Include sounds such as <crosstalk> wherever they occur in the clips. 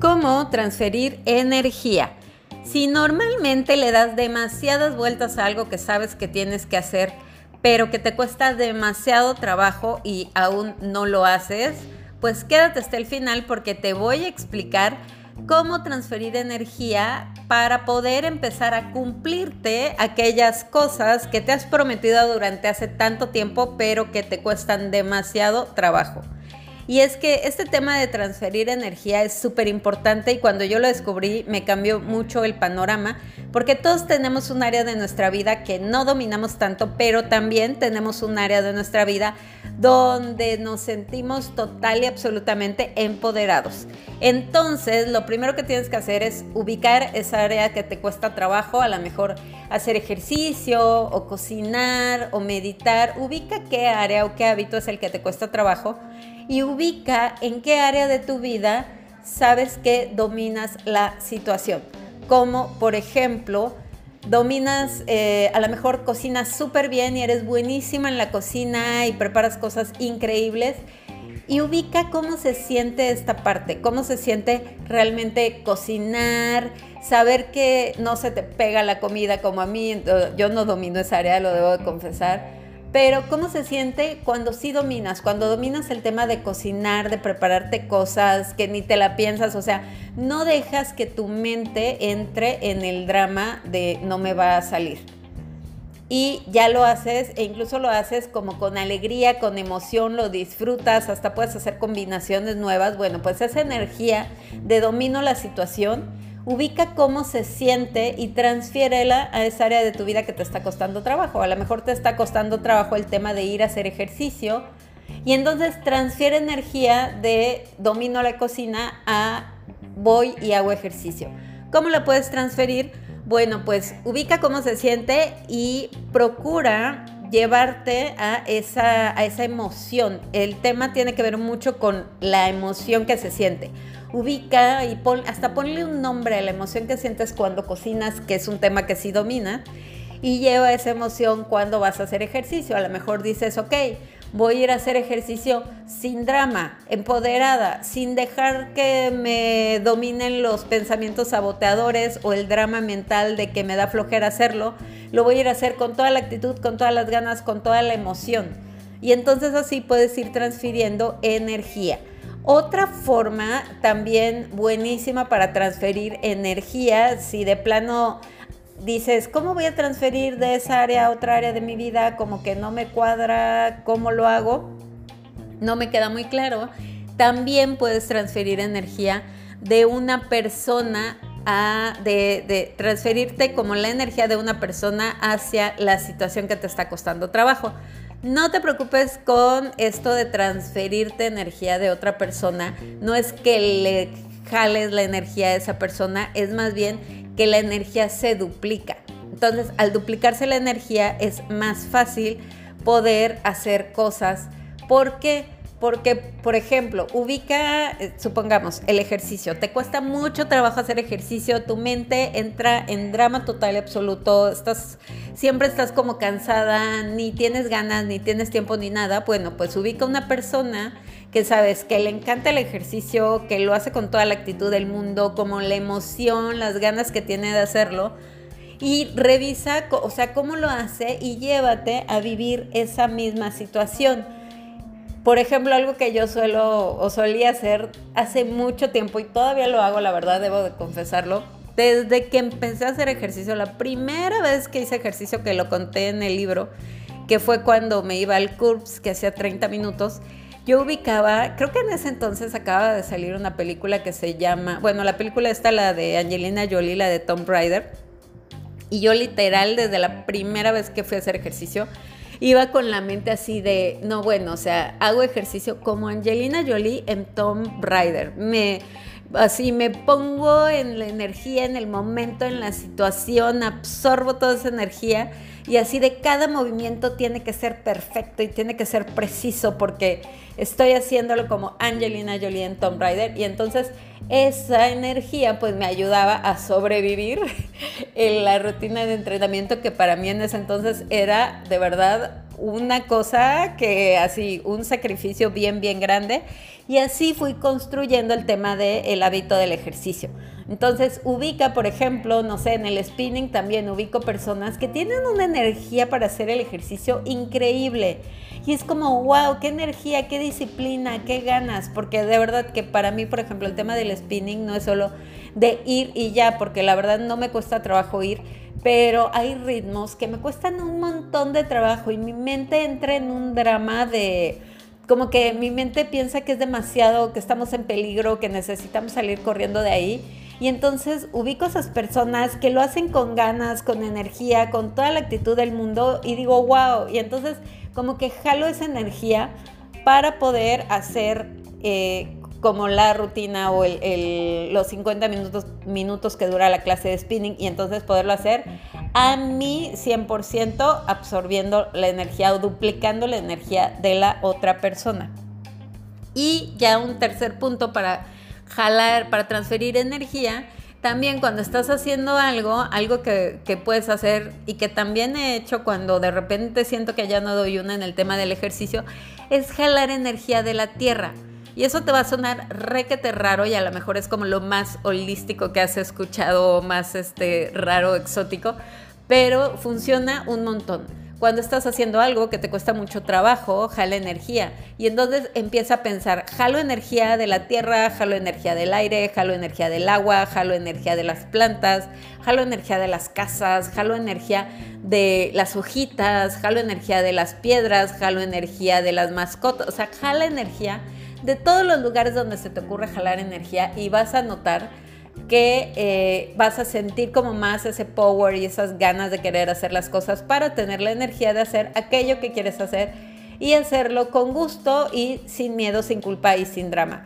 ¿Cómo transferir energía? Si normalmente le das demasiadas vueltas a algo que sabes que tienes que hacer, pero que te cuesta demasiado trabajo y aún no lo haces, pues quédate hasta el final porque te voy a explicar cómo transferir energía para poder empezar a cumplirte aquellas cosas que te has prometido durante hace tanto tiempo, pero que te cuestan demasiado trabajo. Y es que este tema de transferir energía es súper importante y cuando yo lo descubrí me cambió mucho el panorama porque todos tenemos un área de nuestra vida que no dominamos tanto, pero también tenemos un área de nuestra vida donde nos sentimos total y absolutamente empoderados. Entonces, lo primero que tienes que hacer es ubicar esa área que te cuesta trabajo, a lo mejor hacer ejercicio o cocinar o meditar. Ubica qué área o qué hábito es el que te cuesta trabajo y ubica en qué área de tu vida sabes que dominas la situación. Como, por ejemplo, dominas, eh, a lo mejor cocinas súper bien y eres buenísima en la cocina y preparas cosas increíbles. Y ubica cómo se siente esta parte, cómo se siente realmente cocinar, saber que no se te pega la comida como a mí, yo no domino esa área, lo debo de confesar pero ¿cómo se siente cuando sí dominas? Cuando dominas el tema de cocinar, de prepararte cosas que ni te la piensas, o sea, no dejas que tu mente entre en el drama de no me va a salir. Y ya lo haces e incluso lo haces como con alegría, con emoción, lo disfrutas, hasta puedes hacer combinaciones nuevas. Bueno, pues esa energía de domino la situación ubica cómo se siente y transfiérela a esa área de tu vida que te está costando trabajo. A lo mejor te está costando trabajo el tema de ir a hacer ejercicio y entonces transfiere energía de domino la cocina a voy y hago ejercicio. ¿Cómo la puedes transferir? Bueno, pues ubica cómo se siente y procura llevarte a esa, a esa emoción. El tema tiene que ver mucho con la emoción que se siente ubica y pon, hasta ponle un nombre a la emoción que sientes cuando cocinas, que es un tema que sí domina, y lleva esa emoción cuando vas a hacer ejercicio. A lo mejor dices, ok, voy a ir a hacer ejercicio sin drama, empoderada, sin dejar que me dominen los pensamientos saboteadores o el drama mental de que me da flojera hacerlo. Lo voy a ir a hacer con toda la actitud, con todas las ganas, con toda la emoción. Y entonces así puedes ir transfiriendo energía. Otra forma también buenísima para transferir energía, si de plano dices, ¿cómo voy a transferir de esa área a otra área de mi vida? Como que no me cuadra, ¿cómo lo hago? No me queda muy claro. También puedes transferir energía de una persona a, de, de, transferirte como la energía de una persona hacia la situación que te está costando trabajo. No te preocupes con esto de transferirte energía de otra persona. No es que le jales la energía a esa persona, es más bien que la energía se duplica. Entonces, al duplicarse la energía es más fácil poder hacer cosas. ¿Por qué? Porque, por ejemplo, ubica, eh, supongamos, el ejercicio. Te cuesta mucho trabajo hacer ejercicio, tu mente entra en drama total y absoluto, estás, siempre estás como cansada, ni tienes ganas, ni tienes tiempo, ni nada. Bueno, pues ubica una persona que sabes que le encanta el ejercicio, que lo hace con toda la actitud del mundo, como la emoción, las ganas que tiene de hacerlo. Y revisa, o sea, cómo lo hace y llévate a vivir esa misma situación por ejemplo, algo que yo suelo o solía hacer hace mucho tiempo y todavía lo hago, la verdad, debo de confesarlo. Desde que empecé a hacer ejercicio, la primera vez que hice ejercicio, que lo conté en el libro, que fue cuando me iba al CURPS, que hacía 30 minutos, yo ubicaba, creo que en ese entonces acaba de salir una película que se llama, bueno, la película está la de Angelina Jolie, la de Tom Raider, y yo literal desde la primera vez que fui a hacer ejercicio, iba con la mente así de, no, bueno, o sea, hago ejercicio como Angelina Jolie en Tom Raider. Me, así me pongo en la energía, en el momento, en la situación, absorbo toda esa energía y así de cada movimiento tiene que ser perfecto y tiene que ser preciso porque estoy haciéndolo como Angelina Jolie en Tom Raider y entonces esa energía pues me ayudaba a sobrevivir <laughs> en la rutina de entrenamiento que para mí en ese entonces era de verdad una cosa que así, un sacrificio bien, bien grande. Y así fui construyendo el tema del hábito del ejercicio. Entonces ubica, por ejemplo, no sé, en el spinning también ubico personas que tienen una energía para hacer el ejercicio increíble. Y es como, wow, qué energía, qué disciplina, qué ganas. Porque de verdad que para mí, por ejemplo, el tema del spinning no es solo de ir y ya, porque la verdad no me cuesta trabajo ir, pero hay ritmos que me cuestan un montón de trabajo y mi mente entra en un drama de como que mi mente piensa que es demasiado, que estamos en peligro, que necesitamos salir corriendo de ahí. Y entonces ubico a esas personas que lo hacen con ganas, con energía, con toda la actitud del mundo y digo, wow. Y entonces como que jalo esa energía para poder hacer eh, como la rutina o los 50 minutos, minutos que dura la clase de spinning y entonces poderlo hacer a mí 100% absorbiendo la energía o duplicando la energía de la otra persona. Y ya un tercer punto para jalar, para transferir energía, también cuando estás haciendo algo, algo que, que, puedes hacer y que también he hecho cuando de repente siento que ya no doy una en el tema del ejercicio, es jalar energía de la tierra. Y eso te va a sonar requete raro y a lo mejor es como lo más holístico que has escuchado, más este raro, exótico, pero funciona un montón. Cuando estás haciendo algo que te cuesta mucho trabajo, jala energía. Y entonces empieza a pensar, jalo energía de la tierra, jalo energía del aire, jalo energía del agua, jalo energía de las plantas, jalo energía de las casas, jalo energía de las hojitas, jalo energía de las piedras, jalo energía de las mascotas. O sea, jala energía de todos los lugares donde se te ocurre jalar energía y vas a notar que eh, vas a sentir como más ese power y esas ganas de querer hacer las cosas para tener la energía de hacer aquello que quieres hacer y hacerlo con gusto y sin miedo, sin culpa y sin drama.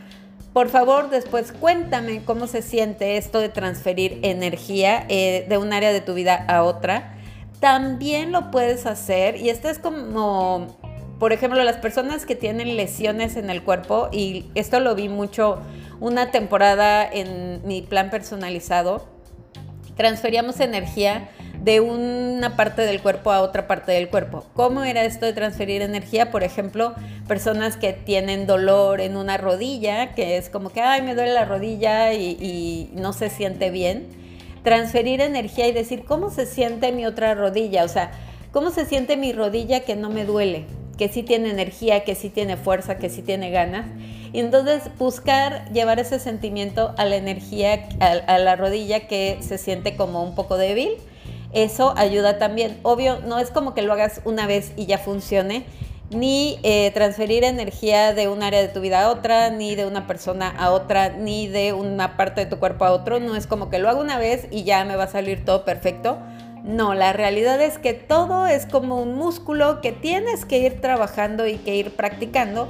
Por favor, después cuéntame cómo se siente esto de transferir energía eh, de un área de tu vida a otra. También lo puedes hacer y esto es como por ejemplo, las personas que tienen lesiones en el cuerpo, y esto lo vi mucho una temporada en mi plan personalizado, transferíamos energía de una parte del cuerpo a otra parte del cuerpo. ¿Cómo era esto de transferir energía? Por ejemplo, personas que tienen dolor en una rodilla, que es como que, ay, me duele la rodilla y, y no se siente bien. Transferir energía y decir, ¿cómo se siente mi otra rodilla? O sea, ¿cómo se siente mi rodilla que no me duele? Que sí tiene energía, que sí tiene fuerza, que sí tiene ganas. Y entonces buscar llevar ese sentimiento a la energía, a, la rodilla que se siente como un poco débil, eso ayuda también. Obvio, no es como que lo hagas una vez y ya funcione, ni eh, transferir energía de un área de tu vida a otra, ni de una persona a otra, ni de una parte de tu cuerpo a otro. No es como que lo hago una vez y ya me va a salir todo perfecto no, la realidad es que todo es como un músculo que tienes que ir trabajando y que ir practicando,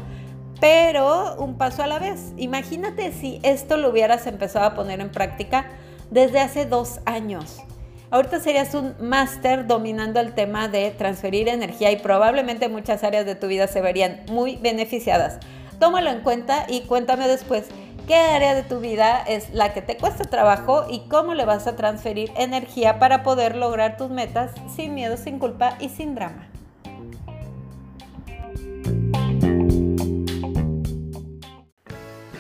pero un paso a la vez. Imagínate si esto lo hubieras empezado a poner en práctica desde hace dos años. Ahorita serías un máster dominando el tema de transferir energía y probablemente muchas áreas de tu vida se verían muy beneficiadas. Tómalo en cuenta y cuéntame después qué área de tu vida es la que te cuesta trabajo y cómo le vas a transferir energía para poder lograr tus metas sin miedo, sin culpa y sin drama.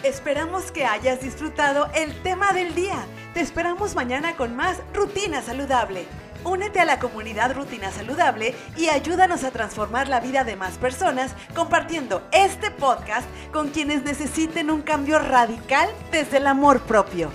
Esperamos que hayas disfrutado el tema del día. Te esperamos mañana con más rutina saludable. Únete a la comunidad Rutina Saludable y ayúdanos a transformar la vida de más personas compartiendo este podcast con quienes necesiten un cambio radical desde el amor propio.